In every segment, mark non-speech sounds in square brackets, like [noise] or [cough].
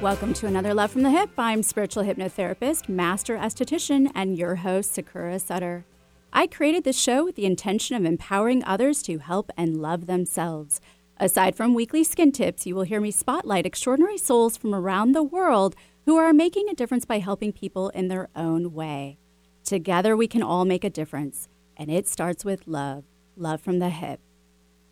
Welcome to another Love from the Hyp. I'm spiritual hypnotherapist, master esthetician, and your host, Sakura Sutter. I created this show with the intention of empowering others to help and love themselves. Aside from weekly skin tips, you will hear me spotlight extraordinary souls from around the world who are making a difference by helping people in their own way. Together, we can all make a difference, and it starts with love love from the hyp.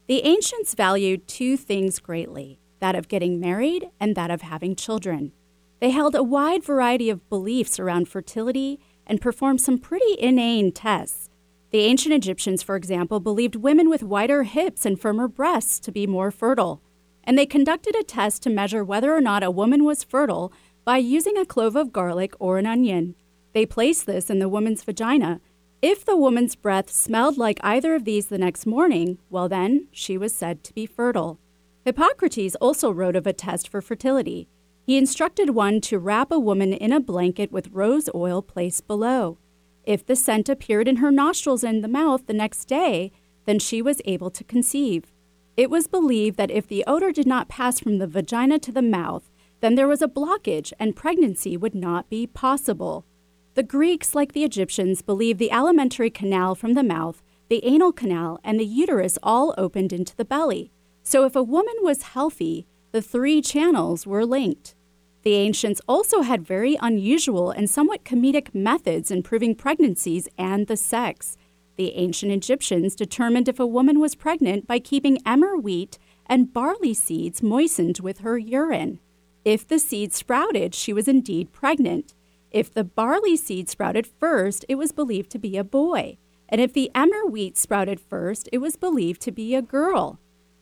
The ancients valued two things greatly that of getting married and that of having children. They held a wide variety of beliefs around fertility and performed some pretty inane tests. The ancient Egyptians, for example, believed women with wider hips and firmer breasts to be more fertile, and they conducted a test to measure whether or not a woman was fertile by using a clove of garlic or an onion. They placed this in the woman's vagina. If the woman's breath smelled like either of these the next morning, well, then she was said to be fertile. Hippocrates also wrote of a test for fertility. He instructed one to wrap a woman in a blanket with rose oil placed below. If the scent appeared in her nostrils and the mouth the next day, then she was able to conceive. It was believed that if the odor did not pass from the vagina to the mouth, then there was a blockage and pregnancy would not be possible. The Greeks, like the Egyptians, believed the alimentary canal from the mouth, the anal canal, and the uterus all opened into the belly. So if a woman was healthy, the three channels were linked. The ancients also had very unusual and somewhat comedic methods in proving pregnancies and the sex. The ancient Egyptians determined if a woman was pregnant by keeping emmer wheat and barley seeds moistened with her urine. If the seed sprouted, she was indeed pregnant. If the barley seed sprouted first, it was believed to be a boy. And if the emmer wheat sprouted first, it was believed to be a girl.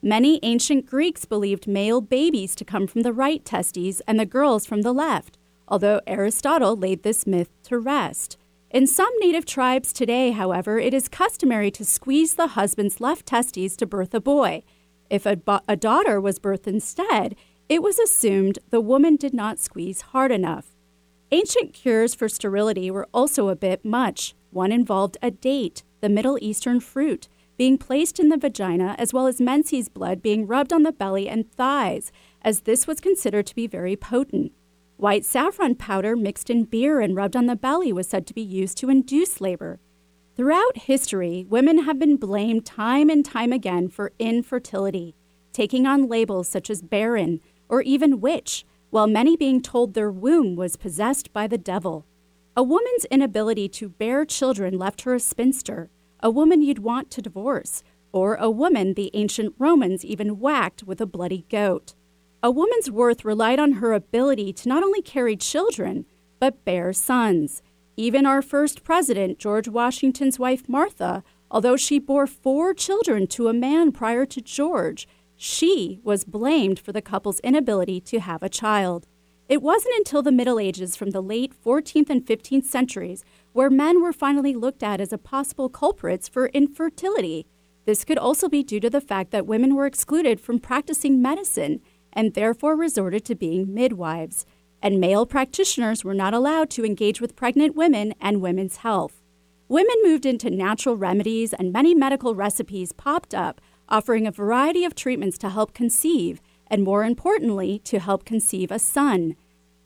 Many ancient Greeks believed male babies to come from the right testes and the girls from the left, although Aristotle laid this myth to rest. In some native tribes today, however, it is customary to squeeze the husband's left testes to birth a boy. If a, bo- a daughter was birthed instead, it was assumed the woman did not squeeze hard enough. Ancient cures for sterility were also a bit much. One involved a date, the Middle Eastern fruit, being placed in the vagina, as well as menses blood being rubbed on the belly and thighs, as this was considered to be very potent. White saffron powder mixed in beer and rubbed on the belly was said to be used to induce labor. Throughout history, women have been blamed time and time again for infertility, taking on labels such as barren or even witch, while many being told their womb was possessed by the devil. A woman's inability to bear children left her a spinster, a woman you'd want to divorce, or a woman the ancient Romans even whacked with a bloody goat. A woman's worth relied on her ability to not only carry children, but bear sons. Even our first president, George Washington's wife Martha, although she bore four children to a man prior to George, she was blamed for the couple's inability to have a child. It wasn't until the Middle Ages, from the late 14th and 15th centuries, where men were finally looked at as a possible culprits for infertility. This could also be due to the fact that women were excluded from practicing medicine and therefore resorted to being midwives, and male practitioners were not allowed to engage with pregnant women and women's health. Women moved into natural remedies, and many medical recipes popped up, offering a variety of treatments to help conceive and more importantly, to help conceive a son.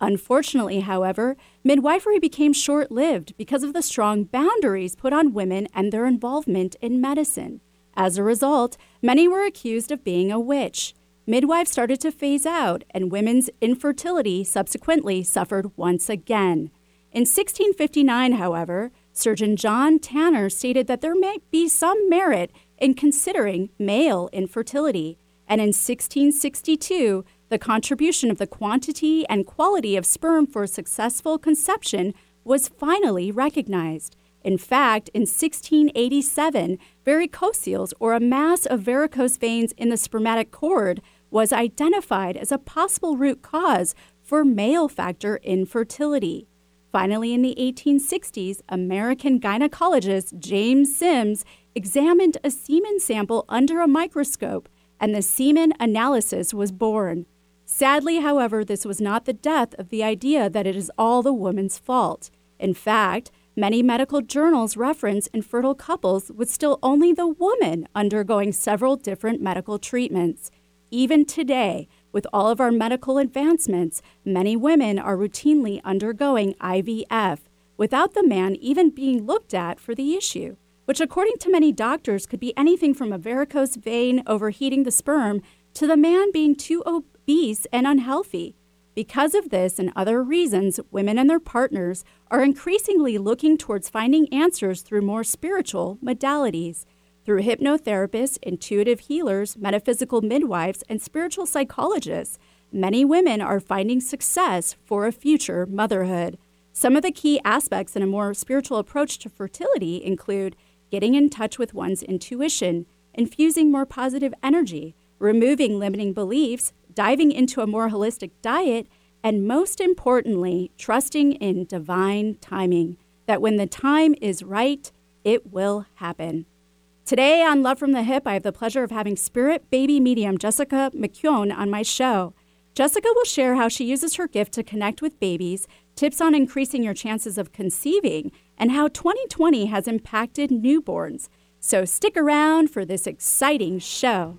Unfortunately, however, midwifery became short lived because of the strong boundaries put on women and their involvement in medicine. As a result, many were accused of being a witch. Midwives started to phase out, and women's infertility subsequently suffered once again. In 1659, however, Surgeon John Tanner stated that there might be some merit in considering male infertility and in 1662, the contribution of the quantity and quality of sperm for successful conception was finally recognized. In fact, in 1687, varicocele, or a mass of varicose veins in the spermatic cord, was identified as a possible root cause for male factor infertility. Finally, in the 1860s, American gynecologist James Sims examined a semen sample under a microscope and the semen analysis was born. Sadly, however, this was not the death of the idea that it is all the woman's fault. In fact, many medical journals reference infertile couples with still only the woman undergoing several different medical treatments. Even today, With all of our medical advancements, many women are routinely undergoing IVF without the man even being looked at for the issue, which, according to many doctors, could be anything from a varicose vein overheating the sperm to the man being too obese and unhealthy. Because of this and other reasons, women and their partners are increasingly looking towards finding answers through more spiritual modalities. Through hypnotherapists, intuitive healers, metaphysical midwives, and spiritual psychologists, many women are finding success for a future motherhood. Some of the key aspects in a more spiritual approach to fertility include getting in touch with one's intuition, infusing more positive energy, removing limiting beliefs, diving into a more holistic diet, and most importantly, trusting in divine timing, that when the time is right, it will happen. Today on Love from the Hyp, I have the pleasure of having spirit baby medium Jessica McKeown on my show. Jessica will share how she uses her gift to connect with babies, tips on increasing your chances of conceiving, and how 2020 has impacted newborns. So stick around for this exciting show.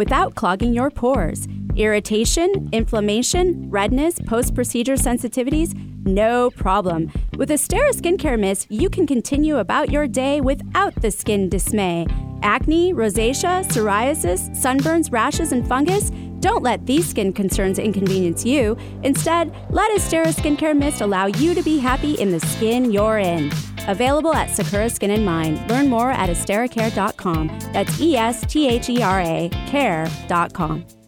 without clogging your pores. Irritation, inflammation, redness, post procedure sensitivities, no problem. With Esthera Skincare Mist, you can continue about your day without the skin dismay. Acne, rosacea, psoriasis, sunburns, rashes, and fungus? Don't let these skin concerns inconvenience you. Instead, let Esthera Skincare Mist allow you to be happy in the skin you're in. Available at Sakura Skin and Mind. Learn more at estheracare.com. That's E S T H E R A care.com.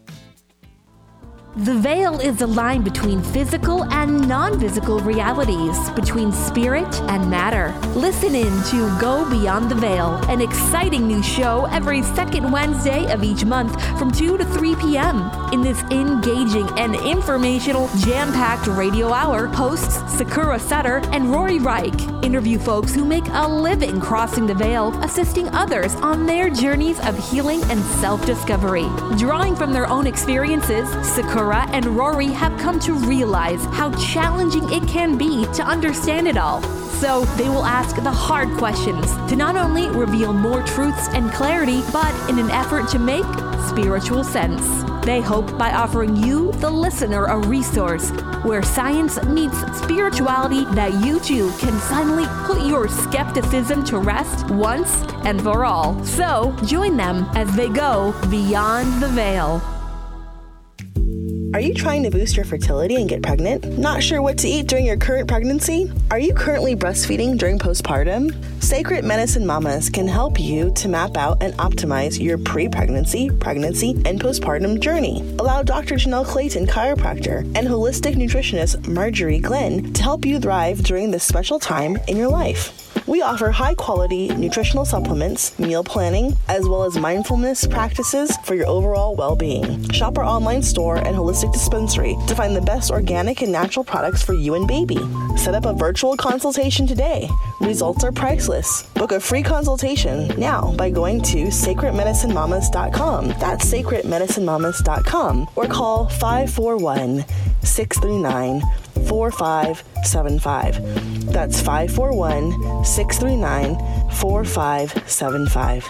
The veil is the line between physical and non physical realities, between spirit and matter. Listen in to Go Beyond the Veil, an exciting new show every second Wednesday of each month from 2 to 3 p.m. In this engaging and informational, jam packed radio hour, hosts Sakura Sutter and Rory Reich interview folks who make a living crossing the veil, assisting others on their journeys of healing and self discovery. Drawing from their own experiences, Sakura and Rory have come to realize how challenging it can be to understand it all. So they will ask the hard questions to not only reveal more truths and clarity, but in an effort to make spiritual sense. They hope by offering you, the listener, a resource where science meets spirituality that you too can finally put your skepticism to rest once and for all. So join them as they go beyond the veil. Are you trying to boost your fertility and get pregnant? Not sure what to eat during your current pregnancy? Are you currently breastfeeding during postpartum? Sacred Medicine Mamas can help you to map out and optimize your pre pregnancy, pregnancy, and postpartum journey. Allow Dr. Janelle Clayton, chiropractor, and holistic nutritionist Marjorie Glenn to help you thrive during this special time in your life. We offer high quality nutritional supplements, meal planning, as well as mindfulness practices for your overall well being. Shop our online store and holistic dispensary to find the best organic and natural products for you and baby. Set up a virtual consultation today. Results are priceless. Book a free consultation now by going to sacredmedicinemamas.com. That's sacredmedicinemamas.com or call 541 639 4575. That's 541 639 4575.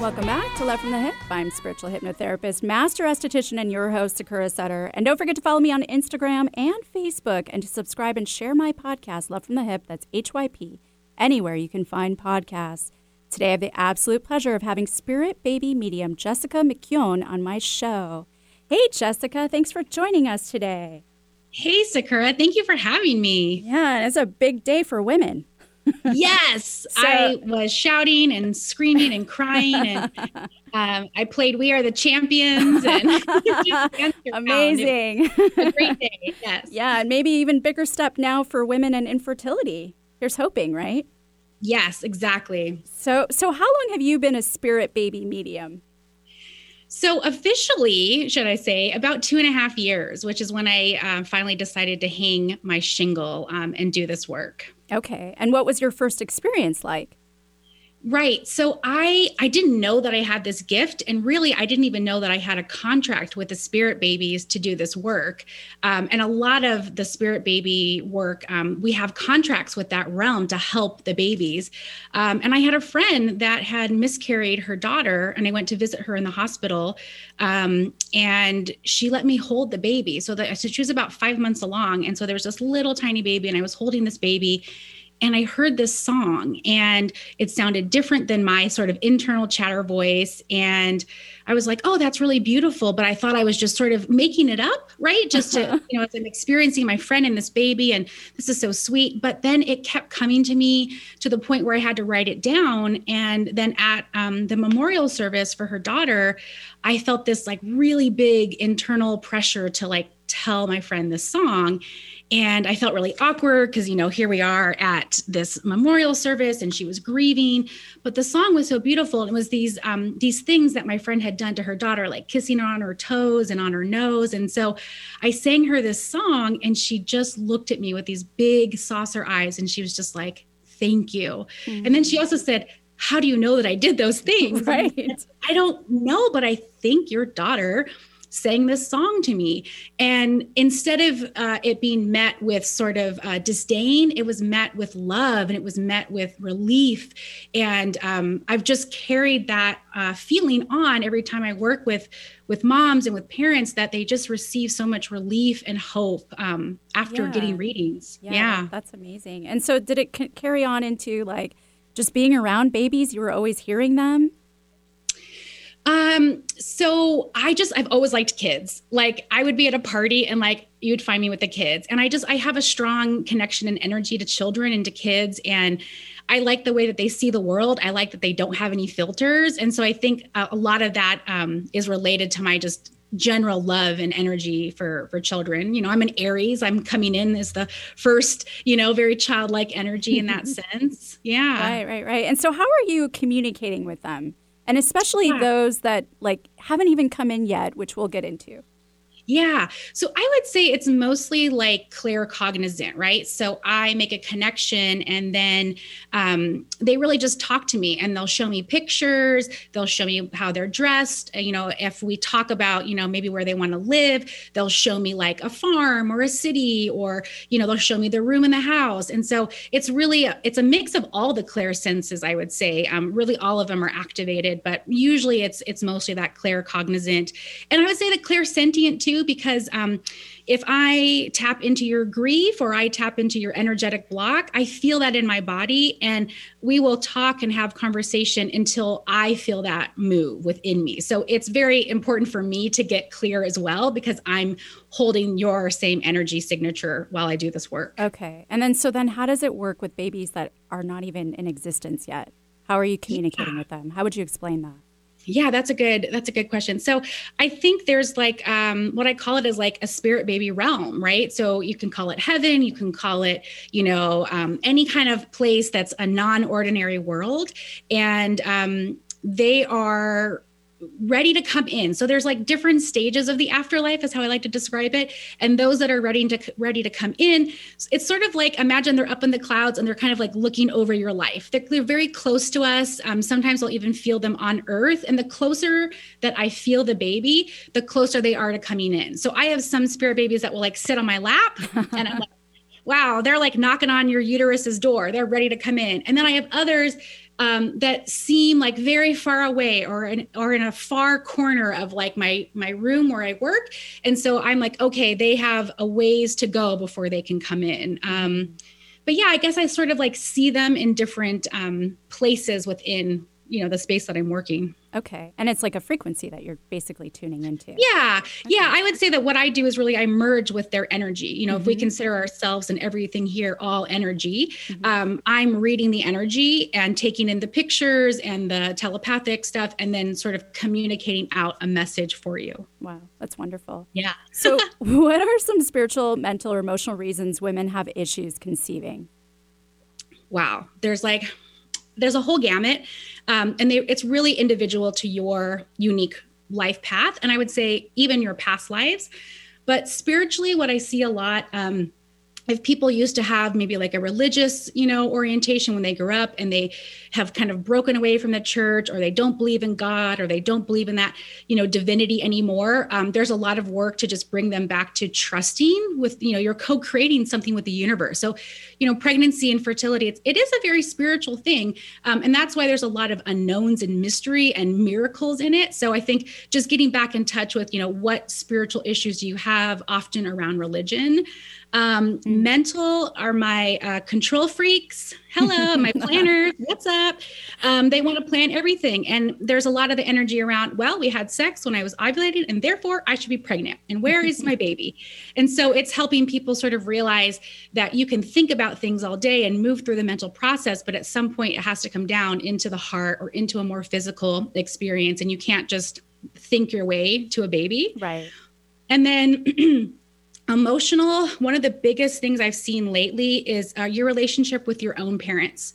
Welcome back to Love from the Hyp. I'm spiritual hypnotherapist, master esthetician, and your host, Sakura Sutter. And don't forget to follow me on Instagram and Facebook and to subscribe and share my podcast, Love from the Hyp. That's HYP, anywhere you can find podcasts. Today, I have the absolute pleasure of having spirit baby medium Jessica McKeown on my show. Hey, Jessica, thanks for joining us today. Hey, Sakura, thank you for having me. Yeah, it's a big day for women. [laughs] yes, so, I was shouting and screaming and crying, and [laughs] um, I played "We Are the Champions." And [laughs] amazing, a great day. Yes, yeah, and maybe even bigger step now for women and infertility. Here's hoping, right? Yes, exactly. So, so how long have you been a spirit baby medium? So, officially, should I say, about two and a half years, which is when I uh, finally decided to hang my shingle um, and do this work. Okay. And what was your first experience like? Right. So I I didn't know that I had this gift, and really I didn't even know that I had a contract with the Spirit Babies to do this work. Um, and a lot of the Spirit Baby work, um, we have contracts with that realm to help the babies. Um, and I had a friend that had miscarried her daughter, and I went to visit her in the hospital, um, and she let me hold the baby. So that so she was about five months along, and so there was this little tiny baby, and I was holding this baby and I heard this song and it sounded different than my sort of internal chatter voice. And I was like, oh, that's really beautiful. But I thought I was just sort of making it up, right? Just to, [laughs] you know, as I'm experiencing my friend and this baby, and this is so sweet. But then it kept coming to me to the point where I had to write it down. And then at um, the memorial service for her daughter, I felt this like really big internal pressure to like tell my friend this song and I felt really awkward because, you know, here we are at this memorial service and she was grieving. But the song was so beautiful. And it was these um, these things that my friend had done to her daughter, like kissing her on her toes and on her nose. And so I sang her this song and she just looked at me with these big saucer eyes and she was just like, thank you. Mm-hmm. And then she also said, how do you know that I did those things? [laughs] Right. I don't know, but I think your daughter sang this song to me. And instead of uh, it being met with sort of uh, disdain, it was met with love and it was met with relief. And um, I've just carried that uh, feeling on every time I work with with moms and with parents that they just receive so much relief and hope um, after yeah. getting readings. Yeah, yeah, that's amazing. And so, did it c- carry on into like just being around babies? You were always hearing them. Um, so I just I've always liked kids. Like I would be at a party and like you'd find me with the kids. And I just I have a strong connection and energy to children and to kids and I like the way that they see the world. I like that they don't have any filters. And so I think a, a lot of that um, is related to my just general love and energy for for children you know i'm an aries i'm coming in as the first you know very childlike energy in that [laughs] sense yeah right right right and so how are you communicating with them and especially yeah. those that like haven't even come in yet, which we'll get into. Yeah. So I would say it's mostly like claircognizant, right? So I make a connection and then um, they really just talk to me and they'll show me pictures. They'll show me how they're dressed. You know, if we talk about, you know, maybe where they want to live, they'll show me like a farm or a city or, you know, they'll show me the room in the house. And so it's really, it's a mix of all the clear senses, I would say. Um, really all of them are activated, but usually it's, it's mostly that claircognizant. And I would say the clairsentient too too, because um, if I tap into your grief or I tap into your energetic block, I feel that in my body, and we will talk and have conversation until I feel that move within me. So it's very important for me to get clear as well because I'm holding your same energy signature while I do this work. Okay. And then, so then, how does it work with babies that are not even in existence yet? How are you communicating yeah. with them? How would you explain that? Yeah that's a good that's a good question. So i think there's like um, what i call it is like a spirit baby realm right? So you can call it heaven you can call it you know um, any kind of place that's a non-ordinary world. And um, they are ready to come in. So there's like different stages of the afterlife is how I like to describe it. And those that are ready to ready to come in, it's sort of like imagine they're up in the clouds and they're kind of like looking over your life. They're, they're very close to us. Um, sometimes I'll even feel them on earth. And the closer that I feel the baby, the closer they are to coming in. So I have some spirit babies that will like sit on my lap [laughs] and I'm like, wow, they're like knocking on your uterus's door. They're ready to come in. And then I have others um, that seem like very far away or in, or in a far corner of like my my room where I work. And so I'm like, okay, they have a ways to go before they can come in. Um, but yeah, I guess I sort of like see them in different um, places within you know the space that I'm working. Okay. And it's like a frequency that you're basically tuning into. Yeah. Okay. Yeah. I would say that what I do is really I merge with their energy. You know, mm-hmm. if we mm-hmm. consider ourselves and everything here all energy, mm-hmm. um, I'm reading the energy and taking in the pictures and the telepathic stuff and then sort of communicating out a message for you. Wow. That's wonderful. Yeah. so, [laughs] what are some spiritual, mental, or emotional reasons women have issues conceiving? Wow. There's like, there's a whole gamut um, and they, it's really individual to your unique life path and i would say even your past lives. But spiritually what i see a lot um, if people used to have maybe like a religious you know orientation when they grew up and they have kind of broken away from the church or they don't believe in god or they don't believe in that you know divinity anymore um, there's a lot of work to just bring them back to trusting with you know you're co-creating something with the universe so you know pregnancy and fertility it's, it is a very spiritual thing um, and that's why there's a lot of unknowns and mystery and miracles in it so i think just getting back in touch with you know what spiritual issues do you have often around religion um, mm. Mental are my uh, control freaks. Hello, my [laughs] planners. What's up? Um, they want to plan everything. And there's a lot of the energy around, well, we had sex when I was ovulating, and therefore I should be pregnant. And where is my [laughs] baby? And so it's helping people sort of realize that you can think about things all day and move through the mental process, but at some point it has to come down into the heart or into a more physical experience. And you can't just think your way to a baby. Right. And then [clears throat] emotional one of the biggest things i've seen lately is uh, your relationship with your own parents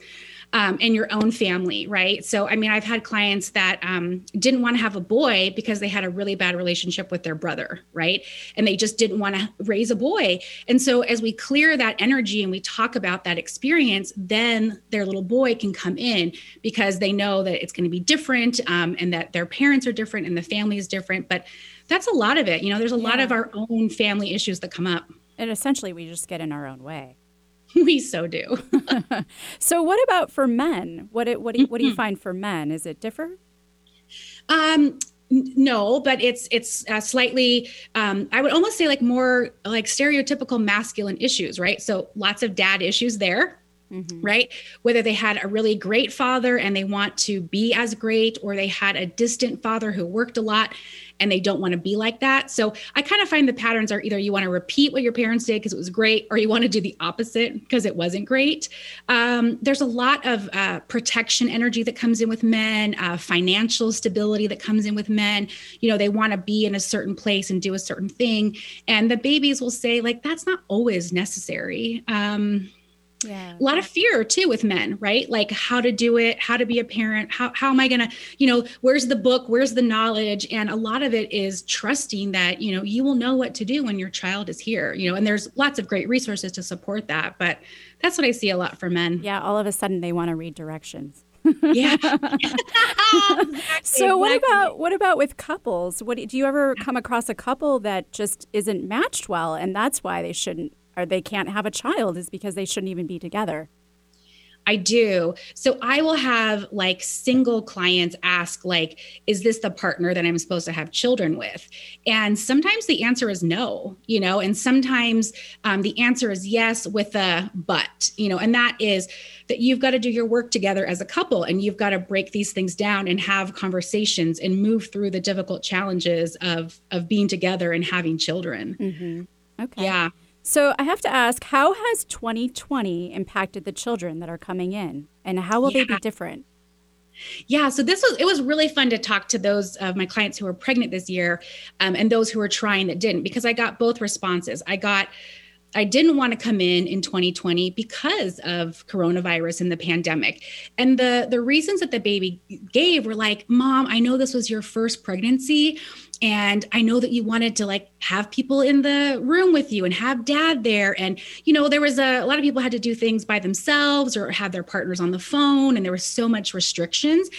um, and your own family right? So i mean i've had clients that um, didn't want to have a boy because they had a really bad relationship with their brother right? And they just didn't want to raise a boy. And so as we clear that energy and we talk about that experience then their little boy can come in because they know that it's going to be different um, and that their parents are different and the family is different. But that's a lot of it. You know, there's a yeah. lot of our own family issues that come up. And essentially, we just get in our own way. [laughs] we so do. [laughs] [laughs] so, what about for men? What it, what do you, what do you find for men? Is it different? Um, no but it's it's uh, slightly um, i would almost say like more like stereotypical masculine issues right so lots of dad issues there Mm-hmm. right? Whether they had a really great father and they want to be as great, or they had a distant father who worked a lot and they don't want to be like that. So I kind of find the patterns are either you want to repeat what your parents did because it was great, or you want to do the opposite because it wasn't great. Um, there's a lot of uh, protection energy that comes in with men, uh, financial stability that comes in with men. You know, they want to be in a certain place and do a certain thing. And the babies will say, like, that's not always necessary. Um, yeah. a lot of fear too with men right like how to do it how to be a parent how, how am i gonna you know where's the book where's the knowledge and a lot of it is trusting that you know you will know what to do when your child is here you know and there's lots of great resources to support that but that's what i see a lot for men yeah all of a sudden they want to read directions yeah. [laughs] so what about what about with couples? What do you ever come across a couple that just isn't matched well and that's why they shouldn't or they can't have a child is because they shouldn't even be together. I do. So I will have like single clients ask like is this the partner that I'm supposed to have children with? And sometimes the answer is no, you know, and sometimes um, the answer is yes with a but, you know, and that is that you've got to do your work together as a couple and you've got to break these things down and have conversations and move through the difficult challenges of of being together and having children. Mm-hmm. Okay. Yeah. So I have to ask, how has 2020 impacted the children that are coming in, and how will yeah. they be different? Yeah, so this was it was really fun to talk to those of my clients who were pregnant this year, um, and those who were trying that didn't, because I got both responses. I got I didn't want to come in in 2020 because of coronavirus and the pandemic. And the the reasons that the baby gave were like, "Mom, I know this was your first pregnancy, and i know that you wanted to like have people in the room with you and have dad there and you know there was a, a, lot of people had to do things by themselves or have their partners on the phone and there was so much restrictions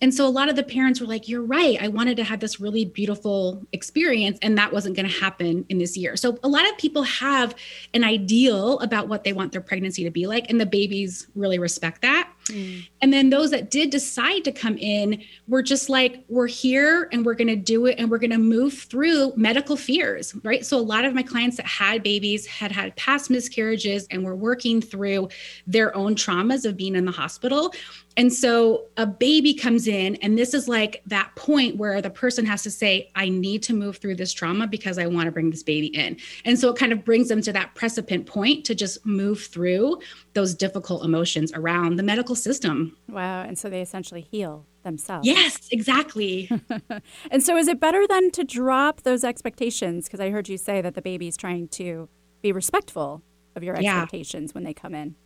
and so a lot of the parents were like you're right. I wanted to have this really beautiful experience and that wasn't going to happen in this year. So a lot of people have an ideal about what they want their pregnancy to be like and the babies really respect that mm. and then those that did decide to come in were just like we're here and we're going to do it and we're going to move through medical fears right so a lot of my clients that had babies had had past miscarriages and were working through their own traumas of being in the hospital and so a baby comes in, and this is like that point where the person has to say, I need to move through this trauma because I want to bring this baby in. And so it kind of brings them to that precipice point to just move through those difficult emotions around the medical system. Wow. And so they essentially heal themselves. Yes, exactly. [laughs] and so is it better then to drop those expectations? Because I heard you say that the baby's trying to be respectful of your expectations yeah. when they come in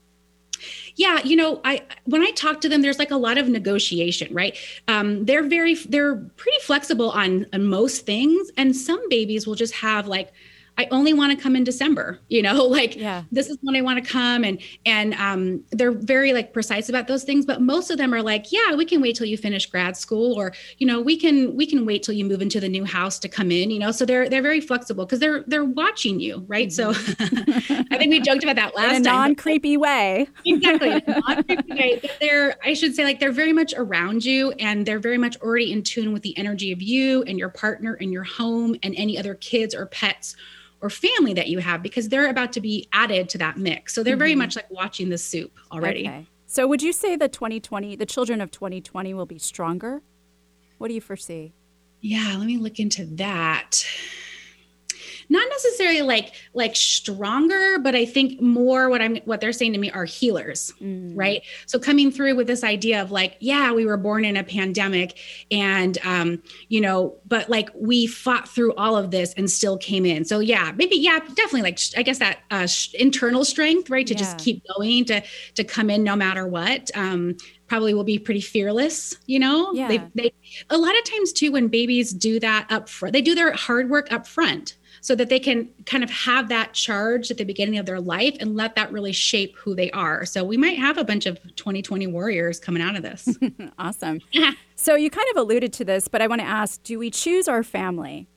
yeah you know i when i talk to them there's like a lot of negotiation right um, they're very they're pretty flexible on on most things and some babies will just have like I only want to come in December, you know, [laughs] like yeah. this is when I want to come and and um they're very like precise about those things, but most of them are like, yeah, we can wait till you finish grad school or you know, we can we can wait till you move into the new house to come in, you know. So they're they're very flexible because they're they're watching you, right? Mm-hmm. So [laughs] I think we joked about that last [laughs] in a time. non-creepy way. exactly. Non-creepy way. But they're I should say like they're very much around you and they're very much already in tune with the energy of you and your partner and your home and any other kids or pets or family that you have because they're about to be added to that mix. So they're mm-hmm. very much like watching the soup already. Okay. So would you say the 2020, the children of 2020 will be stronger? What do you foresee? Yeah, let me look into that not necessarily like like stronger but i think more what i'm what they're saying to me are healers mm. right so coming through with this idea of like yeah we were born in a pandemic and um you know but like we fought through all of this and still came in so yeah maybe yeah definitely like i guess that uh, internal strength right to yeah. just keep going to to come in no matter what um probably will be pretty fearless you know yeah. they, they a lot of times too when babies do that up front they do their hard work up front so that they can kind of have that charge at the beginning of their life and let that really shape who they are. So we might have a bunch of 2020 warriors coming out of this. [laughs] awesome. so you kind of alluded to this, but I want to ask do we choose our family?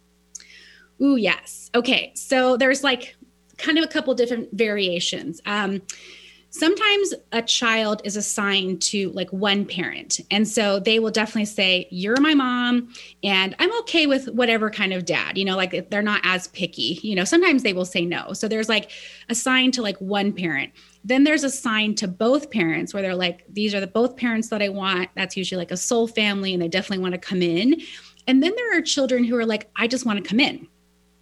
Ooh, yes. Okay. So there's like kind of a couple different variations. Um, sometimes a child is assigned to like one parent and so they will definitely say you're my mom and i'm okay with whatever kind of dad you know like they're not as picky you know sometimes they will say no. So there's like assigned to like one parent. Then there's assigned to both parents where they're like these are the both parents that i want. That's usually like a soul family and they definitely want to come in. And then there are children who are like i just want to come in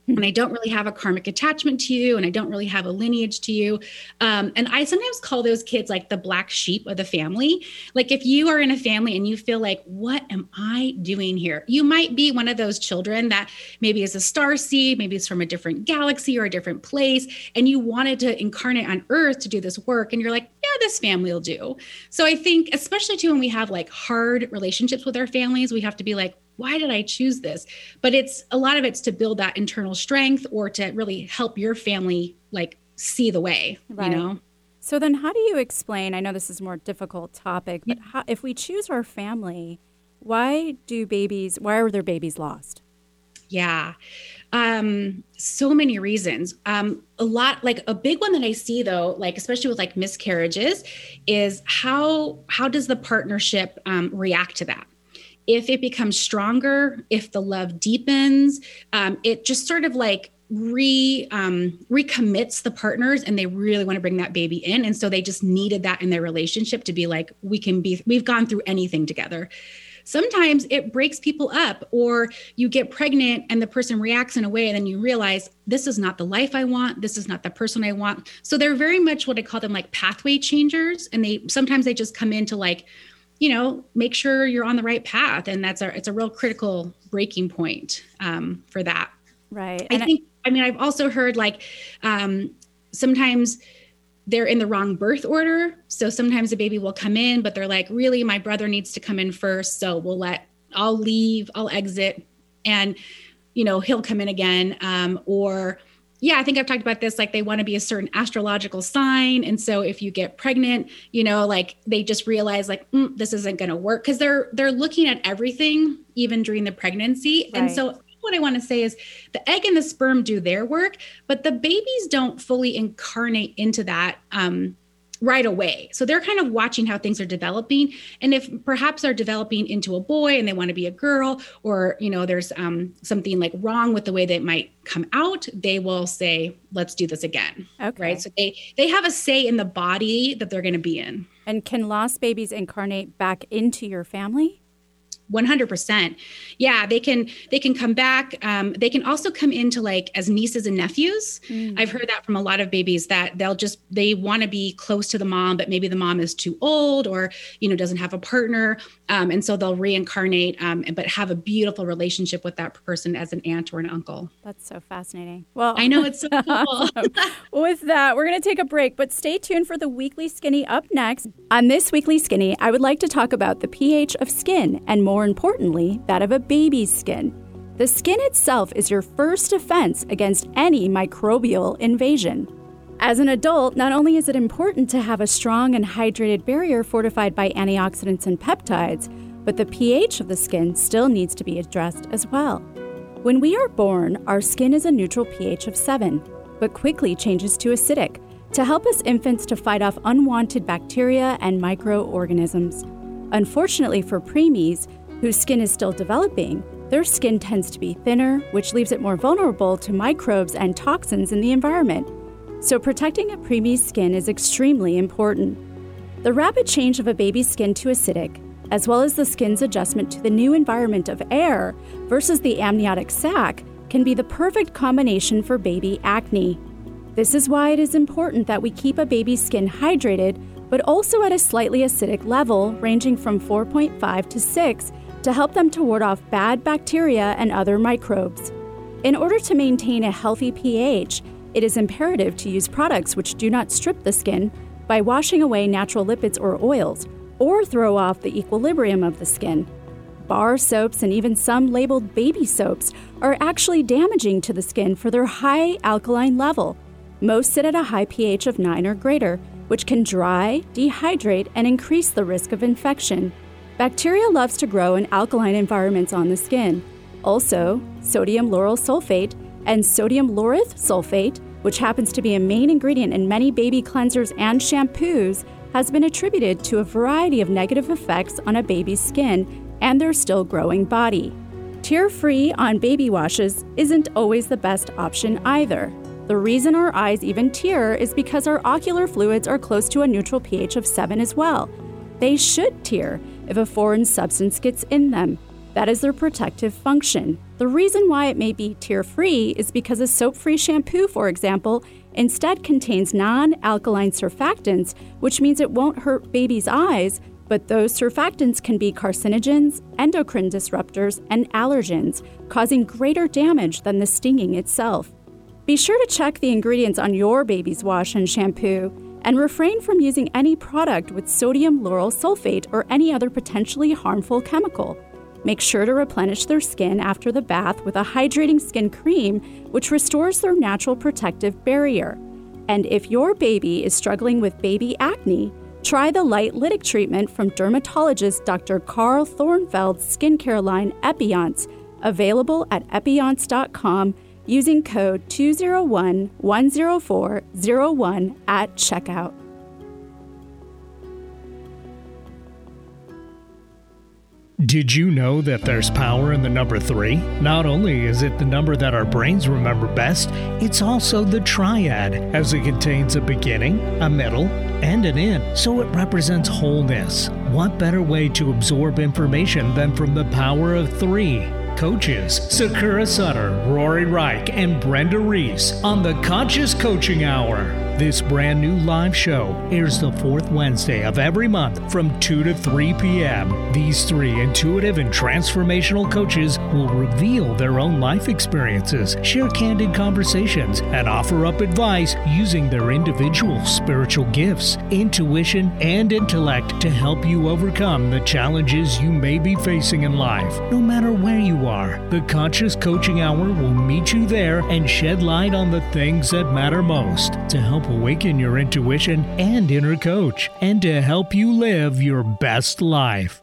[laughs] and I don't really have a karmic attachment to you, and I don't really have a lineage to you. Um, and I sometimes call those kids like the black sheep of the family. Like if you are in a family and you feel like, what am I doing here? You might be one of those children that maybe is a star seed, maybe it's from a different galaxy or a different place, and you wanted to incarnate on Earth to do this work, and you're like, yeah, this family will do. So I think, especially too, when we have like hard relationships with our families, we have to be like, why did I choose this? But it's a lot of it's to build that internal strength or to really help your family like see the way, right. you know? So then how do you explain, I know this is a more difficult topic, but how, if we choose our family, why do babies, why are their babies lost? Yeah. Um, so many reasons. Um, a lot, like a big one that I see though, like especially with like miscarriages, is how how does the partnership um, react to that? If it becomes stronger, if the love deepens, um, it just sort of like re um, recommits the partners and they really want to bring that baby in. And so they just needed that in their relationship to be like we can be we've gone through anything together. Sometimes it breaks people up or you get pregnant and the person reacts in a way and then you realize this is not the life i want this is not the person i want. So they're very much what i call them like pathway changers and they sometimes they just come into like you know make sure you're on the right path. And that's a it's a real critical breaking point um, for that. Right. I and think I, I mean i've also heard like um, sometimes they're in the wrong birth order. So sometimes a baby will come in but they're like really? My brother needs to come in first so we'll let i'll leave i'll exit and you know he'll come in again um, or yeah, I think I've talked about this. Like they want to be a certain astrological sign. And so if you get pregnant, you know, like they just realize like, mm, this isn't going to work because they're, they're looking at everything even during the pregnancy. Right. And so what I want to say is the egg and the sperm do their work, but the babies don't fully incarnate into that um, right away. So they're kind of watching how things are developing. And if perhaps they're developing into a boy and they want to be a girl, or, you know, there's um, something like wrong with the way they might come out, they will say, let's do this again. Okay. Right. So they, they have a say in the body that they're going to be in. And can lost babies incarnate back into your family? 100% yeah they can they can come back um, they can also come into like as nieces and nephews. Mm. i've heard that from a lot of babies that they'll just they want to be close to the mom but maybe the mom is too old or you know doesn't have a partner. Um, and so they'll reincarnate um, but have a beautiful relationship with that person as an aunt or an uncle. That's so fascinating. Well i know it's so [laughs] cool. With that we're going to take a break but stay tuned for the weekly skinny up next. On this weekly skinny i would like to talk about the ph of skin and more more importantly, that of a baby's skin. The skin itself is your first defense against any microbial invasion. As an adult, not only is it important to have a strong and hydrated barrier fortified by antioxidants and peptides, but the pH of the skin still needs to be addressed as well. When we are born, our skin is a neutral pH of 7, but quickly changes to acidic to help us infants to fight off unwanted bacteria and microorganisms. Unfortunately for preemies, whose skin is still developing, their skin tends to be thinner, which leaves it more vulnerable to microbes and toxins in the environment. So, protecting a preemie's skin is extremely important. The rapid change of a baby's skin to acidic, as well as the skin's adjustment to the new environment of air versus the amniotic sac, can be the perfect combination for baby acne. This is why it is important that we keep a baby's skin hydrated, but also at a slightly acidic level, ranging from 4.5 to 6, to help them to ward off bad bacteria and other microbes. In order to maintain a healthy pH, it is imperative to use products which do not strip the skin by washing away natural lipids or oils, or throw off the equilibrium of the skin. Bar soaps and even some labeled baby soaps are actually damaging to the skin for their high alkaline level most sit at a high pH of 9 or greater, which can dry, dehydrate, and increase the risk of infection. Bacteria loves to grow in alkaline environments on the skin. Also, sodium lauryl sulfate and sodium laureth sulfate, which happens to be a main ingredient in many baby cleansers and shampoos, has been attributed to a variety of negative effects on a baby's skin and their still growing body. Tear free on baby washes isn't always the best option either. The reason our eyes even tear is because our ocular fluids are close to a neutral pH of 7 as well. They should tear if a foreign substance gets in them. That is their protective function. The reason why it may be tear free is because a soap free shampoo, for example, instead contains non alkaline surfactants, which means it won't hurt babies' eyes, but those surfactants can be carcinogens, endocrine disruptors, and allergens, causing greater damage than the stinging itself. Be sure to check the ingredients on your baby's wash and shampoo and refrain from using any product with sodium lauryl sulfate or any other potentially harmful chemical. Make sure to replenish their skin after the bath with a hydrating skin cream, which restores their natural protective barrier. And if your baby is struggling with baby acne, try the light lytic treatment from dermatologist Dr. Carl Thornfeldt's skincare line Epionce, available at epionce.com using code 201-10401 at checkout. Did you know that there's power in the number three? Not only is it the number that our brains remember best, it's also the triad, as it contains a beginning, a middle, and an end, so it represents wholeness. What better way to absorb information than from the power of three? Coaches Sakura Sutter, Rory Reich, and Brenda Reese on the Conscious Coaching Hour. This brand new live show airs the fourth Wednesday of every month from 2 to 3 p.m. These three intuitive and transformational coaches will reveal their own life experiences, share candid conversations, and offer up advice using their individual spiritual gifts, intuition, and intellect to help you overcome the challenges you may be facing in life. No matter where you are, the Conscious Coaching Hour will meet you there and shed light on the things that matter most to help help awaken your intuition and inner coach, and to help you live your best life.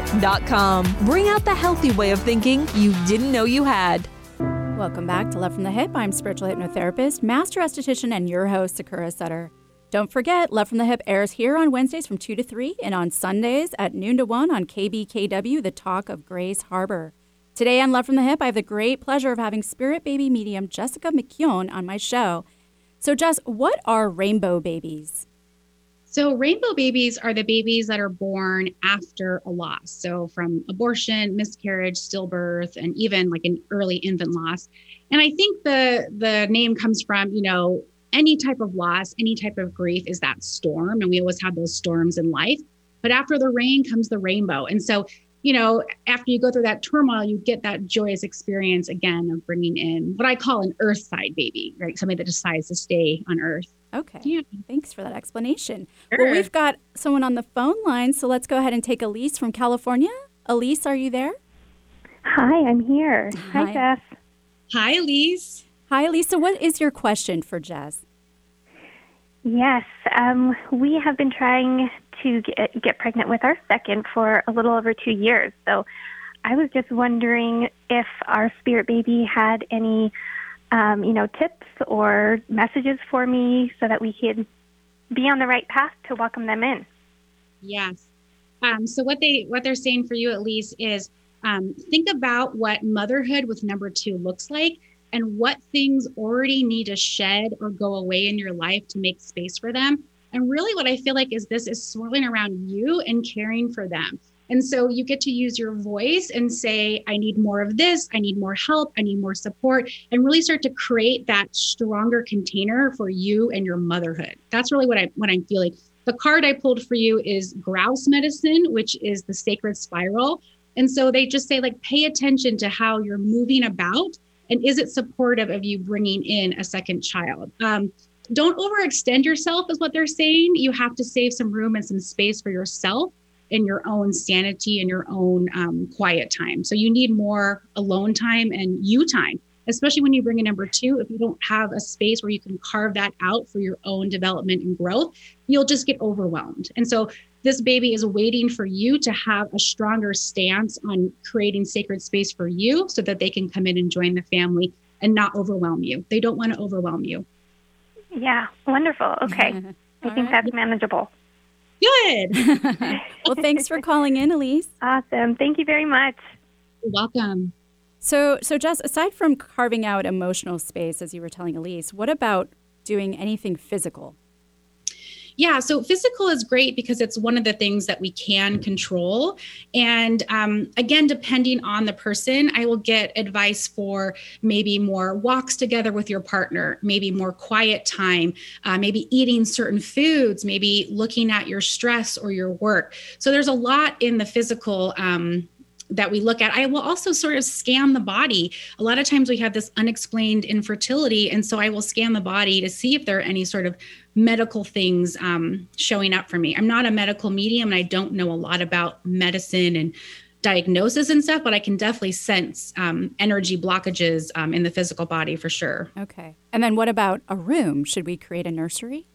Bring out the healthy way of thinking you didn't know you had. Welcome back to Love from the Hyp. I'm spiritual hypnotherapist, master esthetician, and your host, Sakura Sutter. Don't forget, Love from the Hyp airs here on Wednesdays from 2 to 3 and on Sundays at noon to 1 on KBKW, the talk of Grays Harbor. Today on Love from the Hyp, I have the great pleasure of having spirit baby medium Jessica McKeown on my show. So, Jess, what are rainbow babies? So, rainbow babies are the babies that are born after a loss. So, from abortion, miscarriage, stillbirth, and even like an early infant loss. And I think the the name comes from, you know, any type of loss, any type of grief is that storm. And we always have those storms in life. But after the rain comes the rainbow. And so, you know, after you go through that turmoil, you get that joyous experience again of bringing in what I call an earth side baby, right? Somebody that decides to stay on earth. Okay. Yeah. Thanks for that explanation. Sure. Well, we've got someone on the phone line, so let's go ahead and take Elise from California. Elise, are you there? Hi, I'm here. Hi, Hi Jess. Hi, Elise. Hi, Elise. what is your question for Jess? Yes, um, we have been trying to get, get pregnant with our second for a little over two years. So I was just wondering if our spirit baby had any um, you know, tips or messages for me so that we can be on the right path to welcome them in. Yes. Um, so what they what they're saying for you at least is um, think about what motherhood with number two looks like and what things already need to shed or go away in your life to make space for them. And really, what I feel like is this is swirling around you and caring for them. And so you get to use your voice and say, I need more of this, I need more help, I need more support, and really start to create that stronger container for you and your motherhood. That's really what I what I'm feeling. The card I pulled for you is grouse medicine, which is the sacred spiral. And so they just say, like, pay attention to how you're moving about and is it supportive of you bringing in a second child? Um, don't overextend yourself, is what they're saying. You have to save some room and some space for yourself in your own sanity and your own um, quiet time. So you need more alone time and you time, especially when you bring a number two. If you don't have a space where you can carve that out for your own development and growth, you'll just get overwhelmed. And so this baby is waiting for you to have a stronger stance on creating sacred space for you so that they can come in and join the family and not overwhelm you. They don't want to overwhelm you. Yeah, wonderful. Okay. [laughs] I think right. that's manageable. Good. [laughs] well, thanks for calling in, Elise. Awesome. Thank you very much. You're welcome. So, so Jess, aside from carving out emotional space, as you were telling Elise, what about doing anything physical? Yeah, so physical is great because it's one of the things that we can control. And um, again, depending on the person, I will get advice for maybe more walks together with your partner, maybe more quiet time, uh, maybe eating certain foods, maybe looking at your stress or your work. So there's a lot in the physical um, that we look at. I will also sort of scan the body. A lot of times we have this unexplained infertility. And so I will scan the body to see if there are any sort of medical things um, showing up for me. I'm not a medical medium and I don't know a lot about medicine and diagnosis and stuff, but I can definitely sense um, energy blockages um, in the physical body for sure. Okay. And then what about a room? Should we create a nursery?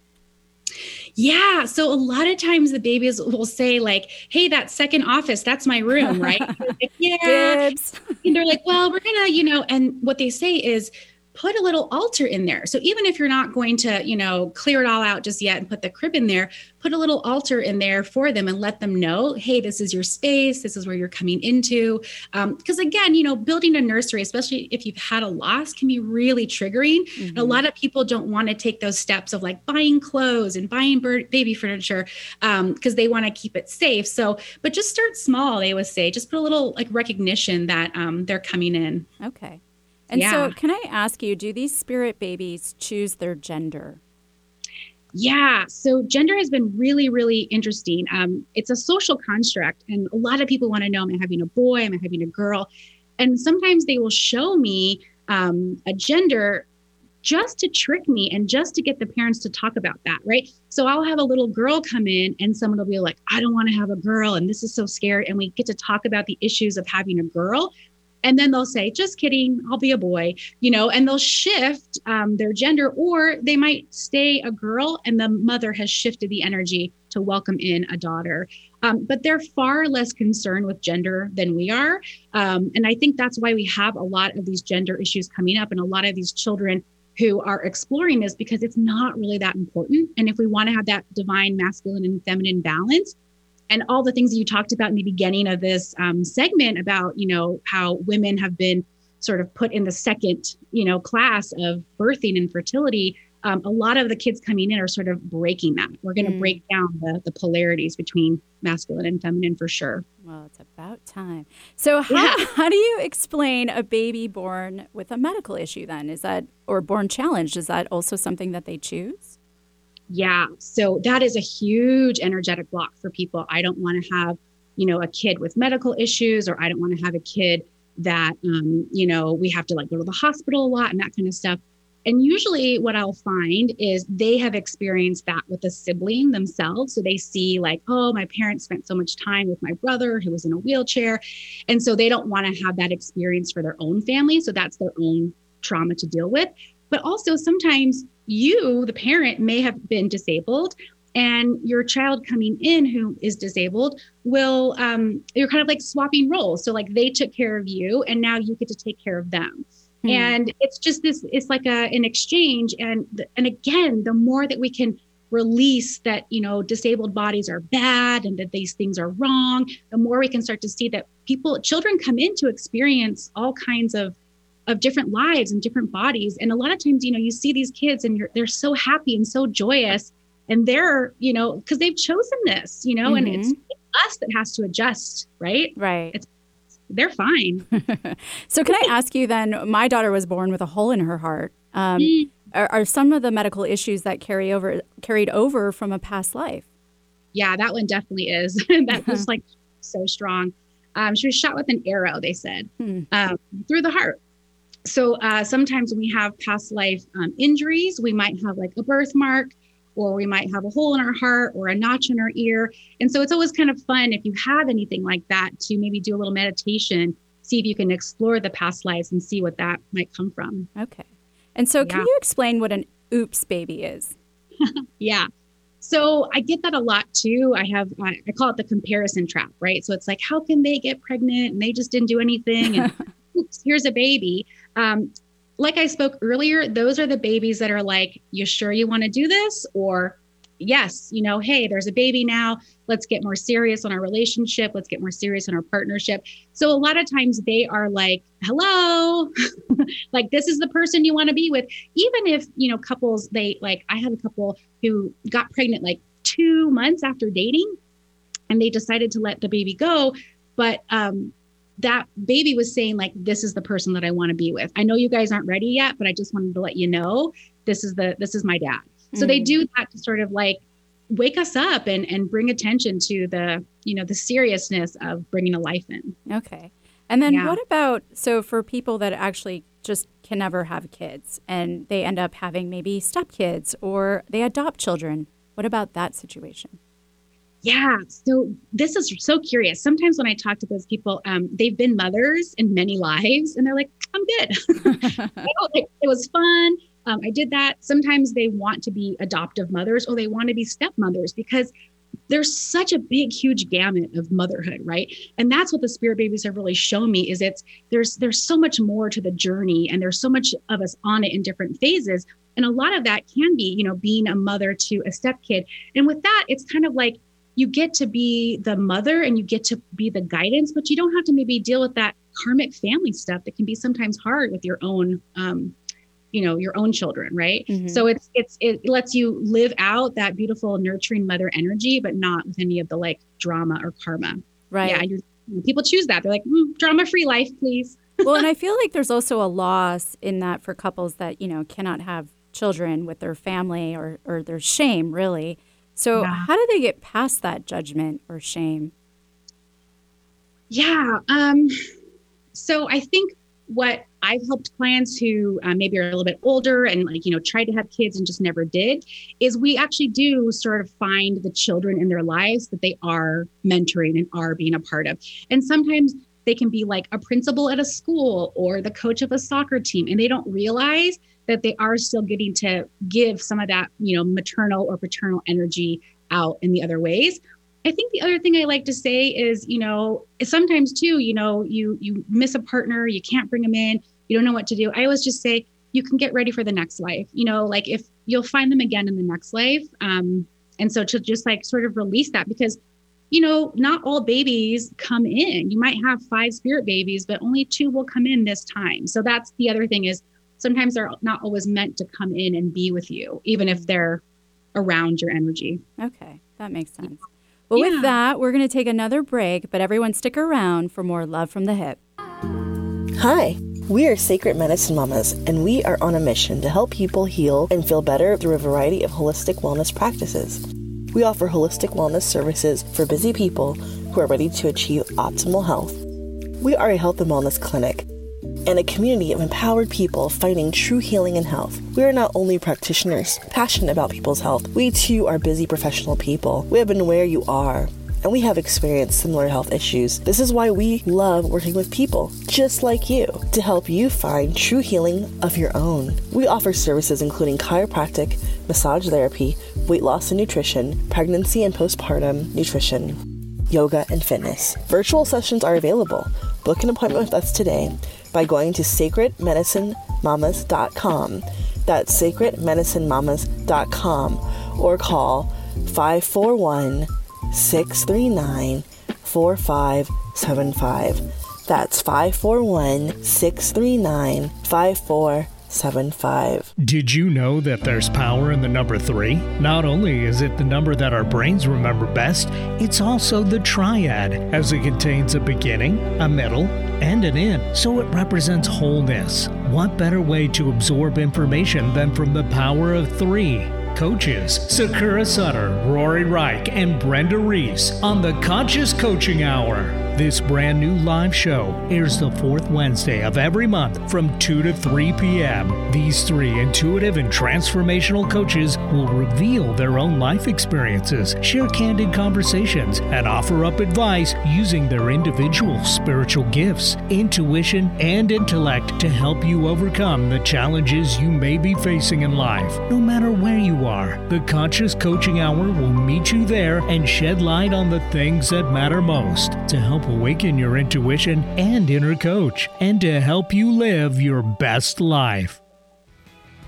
Yeah. So a lot of times the babies will say, like, hey, that second office, that's my room, right? [laughs] like, yeah. Dibs. And they're like, well, we're going to, you know, and what they say is, put a little altar in there. So even if you're not going to, you know, clear it all out just yet and put the crib in there, put a little altar in there for them and let them know, hey, this is your space. This is where you're coming into. Because um, again, you know, building a nursery, especially if you've had a loss, can be really triggering. Mm-hmm. a lot of people don't want to take those steps of like buying clothes and buying bird, baby furniture because um, they want to keep it safe. So, but just start small. They would say, just put a little like recognition that um, they're coming in. Okay. And yeah. so, can I ask you, do these spirit babies choose their gender? Yeah, so gender has been really, really interesting. Um, it's a social construct, and a lot of people want to know: Am I having a boy? Am I having a girl? And sometimes they will show me um, a gender just to trick me and just to get the parents to talk about that, right? So I'll have a little girl come in, and someone will be like, "I don't want to have a girl," and this is so scary. And we get to talk about the issues of having a girl and then they'll say just kidding i'll be a boy you know and they'll shift um, their gender or they might stay a girl and the mother has shifted the energy to welcome in a daughter. Um, but they're far less concerned with gender than we are. Um, and i think that's why we have a lot of these gender issues coming up and a lot of these children who are exploring this because it's not really that important. And if we want to have that divine masculine and feminine balance and all the things that you talked about in the beginning of this um, segment about you know how women have been sort of put in the second you know class of birthing and fertility um, a lot of the kids coming in are sort of breaking that. We're going to mm. break down the, the polarities between masculine and feminine for sure. Well, it's about time. So, how, yeah. [laughs] how do you explain a baby born with a medical issue then? Is that, or born challenged, is that also something that they choose? Yeah. So, that is a huge energetic block for people. I don't want to have, you know, a kid with medical issues, or I don't want to have a kid that, um, you know, we have to like go to the hospital a lot and that kind of stuff and usually, what I'll find is they have experienced that with a sibling themselves. So they see, like, oh, my parents spent so much time with my brother who was in a wheelchair. And so they don't want to have that experience for their own family. So that's their own trauma to deal with. But also, sometimes you, the parent, may have been disabled and your child coming in who is disabled will um, you're kind of like swapping roles so like they took care of you and now you get to take care of them Hmm. And it's just this, it's like a, an exchange. And, and again, the more that we can release that, you know, disabled bodies are bad and that these things are wrong, the more we can start to see that people, children come in to experience all kinds of, of different lives and different bodies. And a lot of times, you know, you see these kids and you're, they're so happy and so joyous and they're, you know, because they've chosen this, you know, mm-hmm. and it's us that has to adjust, right? Right. It's they're fine. [laughs] so, can I ask you then? My daughter was born with a hole in her heart. Um, mm. are, are, some of the medical issues that carry over carried over from a past life? Yeah, that one definitely is. [laughs] that was [laughs] like so strong. Um, she was shot with an arrow. They said hmm. um, through the heart. So uh, sometimes when we have past life um, injuries, we might have like a birthmark or we might have a hole in our heart or a notch in our ear. And so it's always kind of fun if you have anything like that to maybe do a little meditation, see if you can explore the past lives and see what that might come from. Okay. And so, can you explain what an oops baby is? [laughs] yeah. So I get that a lot too. I have I call it the comparison trap, right? So it's like, how can they get pregnant and they just didn't do anything? And [laughs] oops, here's a baby. Um, like I spoke earlier, those are the babies that are like, you sure you want to do this? Or, yes, you know, hey, there's a baby now. Let's get more serious on our relationship. Let's get more serious on our partnership. So, a lot of times they are like, hello, [laughs] like this is the person you want to be with. Even if, you know, couples, they like, I had a couple who got pregnant like two months after dating and they decided to let the baby go. But um, that baby was saying like this is the person that i want to be with i know you guys aren't ready yet but i just wanted to let you know this is the this is my dad mm. so they mm. do that to sort of like wake us up and and bring attention to the you know the seriousness of bringing a life in okay and then yeah. what about so for people that actually just can never have kids and they end up having maybe stepkids or they adopt children what about that situation yeah. So this is so curious. Sometimes when I talk to those people, um, they've been mothers in many lives, and they're like, "I'm good. [laughs] [laughs] it was fun. Um, I did that." Sometimes they want to be adoptive mothers, or they want to be stepmothers because there's such a big huge gamut of motherhood right and that's what the spirit babies have really shown me is it's there's there's so much more to the journey and there's so much of us on it in different phases and a lot of that can be you know being a mother to a step kid and with that it's kind of like you get to be the mother and you get to be the guidance, but you don't have to maybe deal with that karmic family stuff that can be sometimes hard with your own um, you know your own children right? Mm-hmm. so it's it's it lets you live out that beautiful nurturing mother energy but not with any of the like drama or karma. Right. Yeah people choose that. They're like mm, drama free life please. [laughs] Well and i feel like there's also a loss in that for couples that you know cannot have children with their family or or their shame really so, yeah. how do they get past that judgment or shame? Yeah. Um, so, I think what I've helped clients who uh, maybe are a little bit older and like, you know, tried to have kids and just never did is we actually do sort of find the children in their lives that they are mentoring and are being a part of. And sometimes they can be like a principal at a school or the coach of a soccer team and they don't realize that they are still getting to give some of that, you know, maternal or paternal energy out in the other ways. I think the other thing I like to say is, you know, sometimes too, you know, you you miss a partner, you can't bring them in, you don't know what to do. I always just say you can get ready for the next life. You know, like if you'll find them again in the next life. Um, and so to just like sort of release that because you know, not all babies come in. You might have five spirit babies, but only two will come in this time. So that's the other thing is sometimes they're not always meant to come in and be with you, even if they're around your energy. Okay, that makes sense. Well, Yeah. with that, we're going to take another break, but everyone stick around for more Love from the Hyp. Hi, we are Sacred Medicine Mamas, and we are on a mission to help people heal and feel better through a variety of holistic wellness practices. We offer holistic wellness services for busy people who are ready to achieve optimal health. We are a health and wellness clinic and a community of empowered people finding true healing and health. We are not only practitioners passionate about people's health, we too are busy professional people. We have been where you are, and we have experienced similar health issues. This is why we love working with people just like you to help you find true healing of your own. We offer services including chiropractic, massage therapy, weight loss and nutrition, pregnancy and postpartum nutrition, yoga, and fitness. Virtual sessions are available. Book an appointment with us today by going to sacredmedicinemamas.com. That's sacredmedicinemamas.com or call 541 639 4575. That's 541 639 5475. Did you know that there's power in the number three? Not only is it the number that our brains remember best, it's also the triad, as it contains a beginning, a middle, and an end, so it represents wholeness. What better way to absorb information than from the power of three? Coaches Sakura Sutter, Rory Reich, and Brenda Reese on the Conscious Coaching Hour. This brand new live show airs the fourth Wednesday of every month from 2 to 3 p.m. These three intuitive and transformational coaches will reveal their own life experiences, share candid conversations, and offer up advice using their individual spiritual gifts, intuition, and intellect to help you overcome the challenges you may be facing in life. No matter where you are, the Conscious Coaching Hour will meet you there and shed light on the things that matter most to help awaken your intuition and inner coach, and to help you live your best life.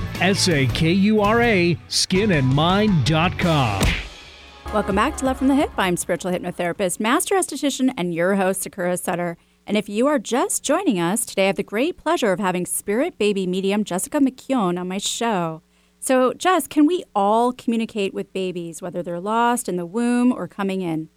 sakuraskinandmind.com. S A K U R A skinandmind.com. Welcome back to Love from the Hyp. I'm spiritual hypnotherapist, master esthetician, and your host, Sakura Sutter. And if you are just joining us, today I have the great pleasure of having spirit baby medium Jessica McKeown on my show. So, Jess, can we all communicate with babies, whether they're lost in the womb or coming in?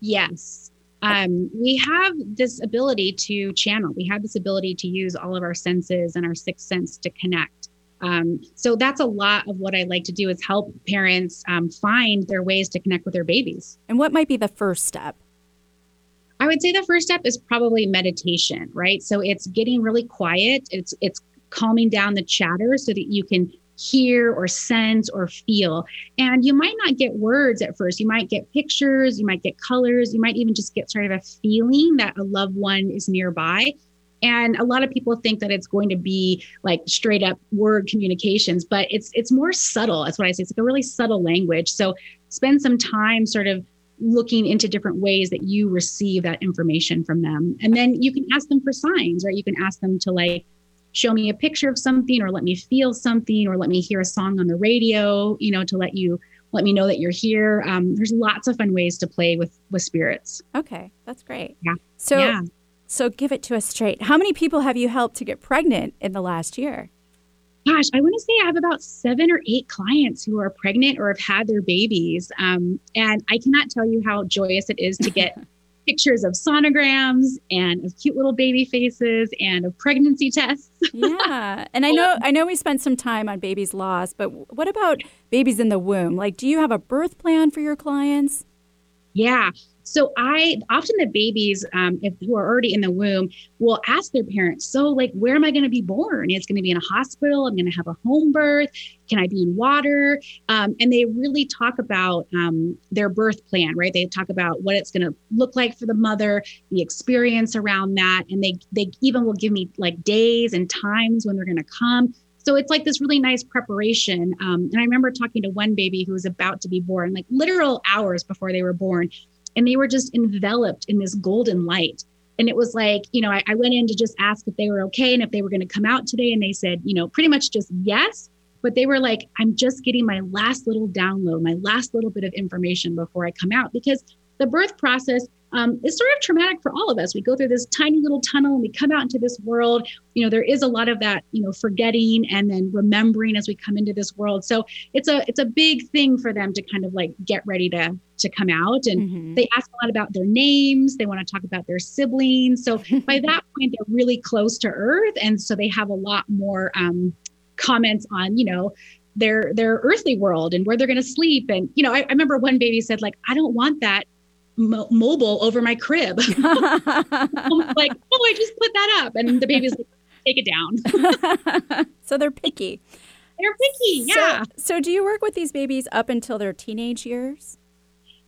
Yes. Um, we have this ability to channel. We have this ability to use all of our senses and our sixth sense to connect. Um, so that's a lot of what I like to do is help parents um, find their ways to connect with their babies. And what might be the first step? I would say the first step is probably meditation, right? So it's getting really quiet. It's it's calming down the chatter so that you can hear or sense or feel. And you might not get words at first. You might get pictures, you might get colors, you might even just get sort of a feeling that a loved one is nearby. And a lot of people think that it's going to be like straight up word communications, but it's it's more subtle. That's what I say. It's like a really subtle language. So spend some time sort of looking into different ways that you receive that information from them. And then you can ask them for signs, right? You can ask them to like show me a picture of something or let me feel something or let me hear a song on the radio, you know, to let you let me know that you're here. Um, there's lots of fun ways to play with with spirits. Okay, that's great. Yeah. So, Yeah. So give it to us straight. How many people have you helped to get pregnant in the last year? Gosh, I want to say I have about seven or eight clients who are pregnant or have had their babies. Um, and I cannot tell you how joyous it is to get [laughs] pictures of sonograms and of cute little baby faces and of pregnancy tests. [laughs] yeah and i know i know we spent some time on babies lost but what about babies in the womb like do you have a birth plan for your clients Yeah. So I often the babies, um, if who are already in the womb, will ask their parents, "So, like, where am I going to be born? It's going to be in a hospital. I'm going to have a home birth. Can I be in water?" Um, and they really talk about um, their birth plan, right? They talk about what it's going to look like for the mother, the experience around that, and they they even will give me like days and times when they're going to come. So it's like this really nice preparation. Um, and I remember talking to one baby who was about to be born, like literal hours before they were born and they were just enveloped in this golden light. And it was like, you know, I, I went in to just ask if they were okay and if they were going to come out today. And they said, you know, pretty much just yes. But they were like, I'm just getting my last little download, my last little bit of information before I come out because the birth process um, is sort of traumatic for all of us. We go through this tiny little tunnel and we come out into this world. You know, there is a lot of that, you know, forgetting and then remembering as we come into this world. So it's a it's a big thing for them to kind of like get ready to to come out. And mm-hmm. they ask a lot about their names. They want to talk about their siblings. So [laughs] by that point, they're really close to Earth, and so they have a lot more um, comments on, you know, their their earthly world and where they're going to sleep and you know I, I, remember one baby said like i don't want that mo- mobile over my crib. [laughs] I'm like, oh, I just put that up. And the baby's like, take it down. [laughs] so they're picky. They're picky, yeah. So, so, do you work with these babies up until their teenage years?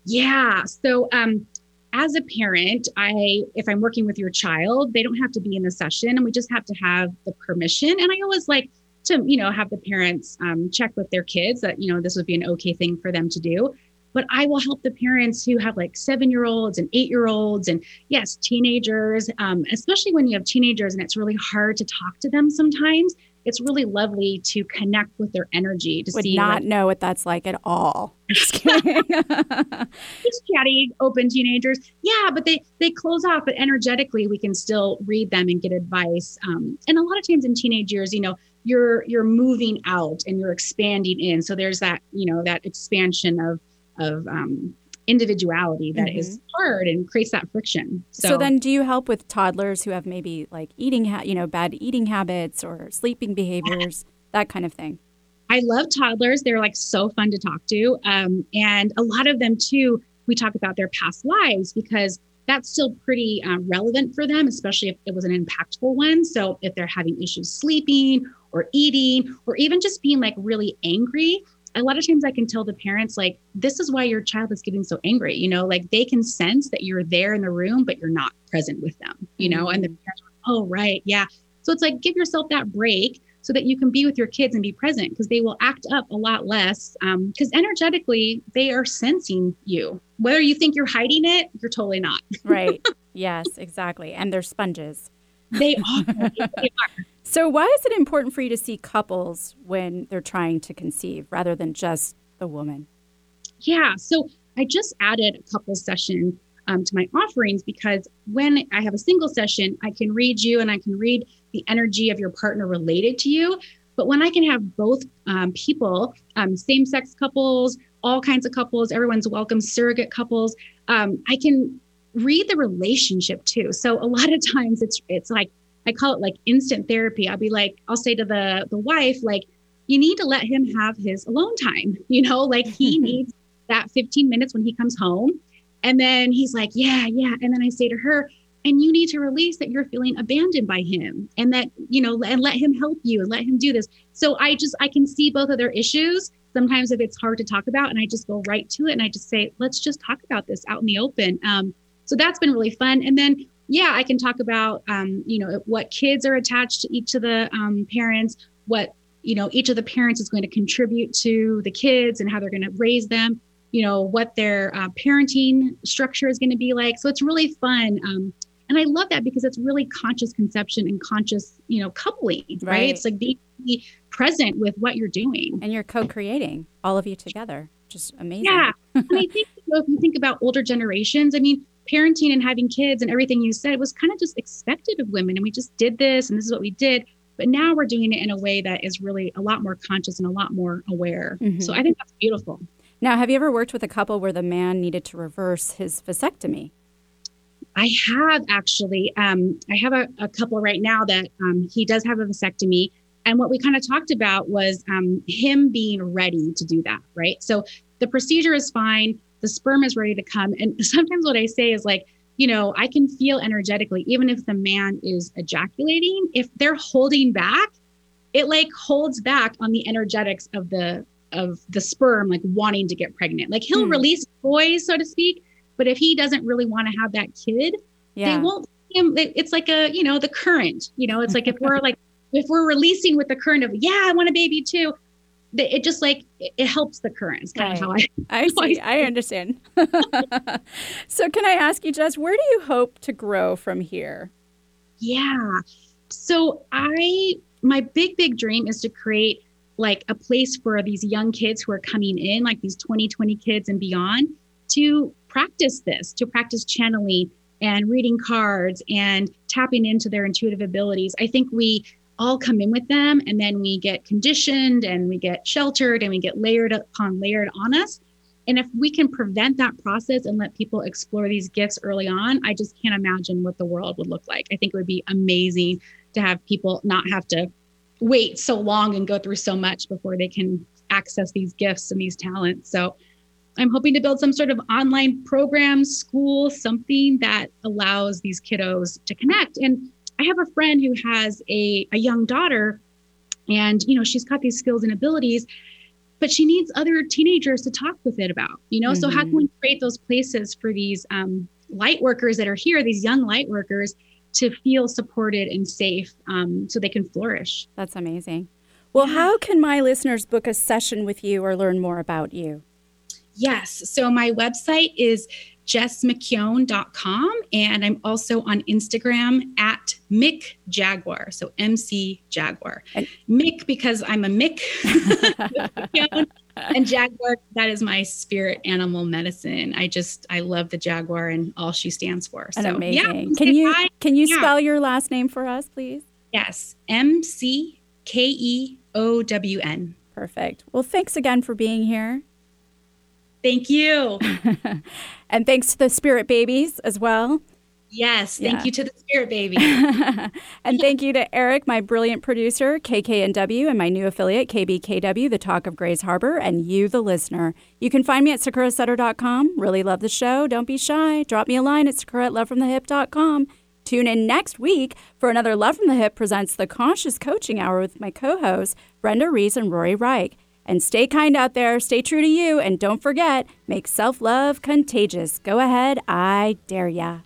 Yeah. So, um, as a parent, I if I'm working with your child, they don't have to be in the session, and we just have to have the permission. And I always like to, you know, have the parents um, check with their kids that you know this would be an okay thing for them to do but I will help the parents who have like seven year olds and eight year olds and yes, teenagers, um, especially when you have teenagers and it's really hard to talk to them sometimes. It's really lovely to connect with their energy to Would see. not know what that's like at all. [laughs] Just kidding. [laughs] Just chatty, open teenagers. Yeah, but they they close off, but energetically we can still read them and get advice. Um, and a lot of times in teenage years, you know, you're you're moving out and you're expanding in. So there's that, you know, that expansion of of um, individuality that mm-hmm. is hard and creates that friction. So, so, then do you help with toddlers who have maybe like eating, ha- you know, bad eating habits or sleeping behaviors, that kind of thing? I love toddlers. They're like so fun to talk to. Um, and a lot of them too, we talk about their past lives because that's still pretty uh, relevant for them, especially if it was an impactful one. So if they're having issues sleeping or eating, or even just being like really angry, a lot of times I can tell the parents, like, this is why your child is getting so angry. You know, like they can sense that you're there in the room, but you're not present with them, you know, and the mm-hmm. parents are, oh, right. Yeah. So it's like, give yourself that break so that you can be with your kids and be present because they will act up a lot less because um, energetically they are sensing you whether you think you're hiding it you're totally not right [laughs] yes exactly and they're sponges they are, [laughs] they are. So, why is it important for you to see couples when they're trying to conceive rather than just the woman? Yeah. So, I just added a couple session um, to my offerings because when I have a single session, I can read you and I can read the energy of your partner related to you. But when I can have both um, people, um, same sex couples, all kinds of couples, everyone's welcome, surrogate couples, um, I can read the relationship too. So a lot of [laughs] times it's it's like I call it like instant therapy. I'll be like, I'll say to the the wife, like, you need to let him have his alone time. [laughs] You know, like he [laughs] needs that 15 minutes when he comes home. And then he's like, yeah, yeah. And then I say to her, and you need to release that you're feeling abandoned by him and that, you know, and let him help you and let him do this. So I just, I can see both of their issues. Sometimes if it's hard to talk about and I just go right to it and I just say, let's just talk about this out in the open. Um, so that's been really fun. And then yeah, I can talk about, um, you know, what kids are attached to each of the um, parents, what, you know, each of the parents is going to contribute to the kids and how they're going to raise them, you know, what their uh, parenting structure is going to be like. So it's really fun. Um, and I love that because it's really conscious conception and conscious, you know, coupling, right? right? It's like being present with what you're doing. And you're co creating all of you together. Just amazing. Yeah. and I think you know, if you think about older generations, I mean, parenting and having kids and everything you said was kind of just expected of women. And we just did this and this is what we did. But now we're doing it in a way that is really a lot more conscious and a lot more aware. Mm-hmm. So I think that's beautiful. Now, have you ever worked with a couple where the man needed to reverse his vasectomy? I have actually. Um, I have a, a, couple right now that um, he does have a vasectomy. And what we kind of talked about was um, him being ready to do that, right? So the procedure is fine the sperm is ready to come. And [laughs] sometimes what I say is like, you know, I can feel energetically, even if the man is ejaculating, if they're holding back, it like holds back on the energetics of the of the sperm like wanting to get pregnant. Like he'll hmm. release boys, so to speak, but if he doesn't really want to have that kid, yeah. they won't him. It's like a, you know, the current, you know, it's like if we're like, [laughs] if we're releasing with the current of, yeah, I want a baby too, it just like it helps the current. It's kind right. of how I. [laughs] I see. I understand. [laughs] so, can I ask you, Jess, where do you hope to grow from here? Yeah. So, I my big big dream is to create like a place for these young kids who are coming in, like these 2020 kids and beyond, to practice this, to practice channeling and reading cards and tapping into their intuitive abilities. I think we all come in with them and then we get conditioned and we get sheltered and we get layered upon layered on us. And if we can prevent that process and let people explore these gifts early on, I just can't imagine what the world would look like. I think it would be amazing to have people not have to wait so long and go through so much before they can access these gifts and these talents. So I'm hoping to build some sort of online program, school, something that allows these kiddos to connect. And I have a friend who has a, a young daughter, and you know, she's got these skills and abilities, but she needs other teenagers to talk with it about, you know. Mm-hmm. So how can we create those places for these um, light workers that are here, these young light workers, to feel supported and safe um, so they can flourish? That's amazing. Well, yeah. how can my listeners book a session with you or learn more about you? Yes. So my website is jessmckeown.com and I'm also on Instagram at Mick Jaguar. So MC Jaguar. And Mick because I'm a Mick. [laughs] and Jaguar, that is my spirit animal medicine. I just I love the Jaguar and all she stands for. So amazing. Yeah, can you I, can you yeah. spell your last name for us, please? Yes. M C K E O W N. Perfect. Well, thanks again for being here. Thank you. [laughs] and thanks to the Spirit Babies as well. Yes, thank yeah. you to the Spirit Baby. [laughs] and thank you to Eric, my brilliant producer, KKNW, and my new affiliate, KBKW, the Talk of Grays Harbor, and you, the listener. You can find me at sakurasutter.com. Really love the show. Don't be shy. Drop me a line at sakura at lovefromthehyp.com. Tune in next week for another Love from the Hyp presents the Conscious Coaching Hour with my co-hosts, Brenda Reese and Rory Reich. And stay kind out there, stay true to you, and don't forget, make self love contagious. Go ahead, I dare ya.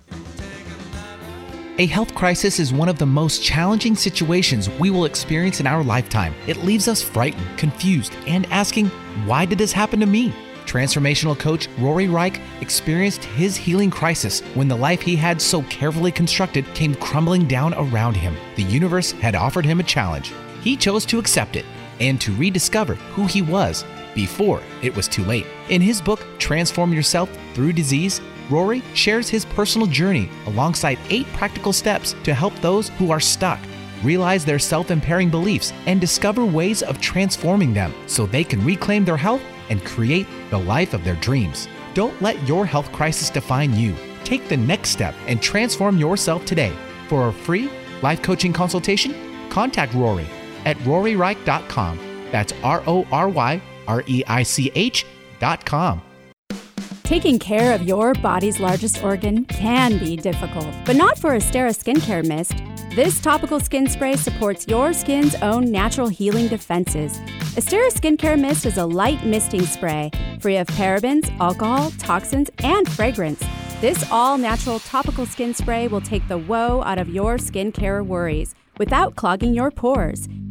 A health crisis is one of the most challenging situations we will experience in our lifetime. It leaves us frightened, confused, and asking, why did this happen to me? Transformational coach Rory Reich experienced his healing crisis when the life he had so carefully constructed came crumbling down around him. The universe had offered him a challenge. He chose to accept it and to rediscover who he was before it was too late. In his book, Transform Yourself Through Disease, Rory shares his personal journey alongside eight practical steps to help those who are stuck realize their self impairing beliefs and discover ways of transforming them so they can reclaim their health and create the life of their dreams. Don't let your health crisis define you. Take the next step and transform yourself today. For a free life coaching consultation, contact Rory at roryreich.com. That's R O R Y R E I C H.com. Taking care of your body's largest organ can be difficult, but not for Esthera Skincare Mist. This topical skin spray supports your skin's own natural healing defenses. Esthera Skincare Mist is a light misting spray, free of parabens, alcohol, toxins, and fragrance. This all natural topical skin spray will take the woe out of your skincare worries without clogging your pores.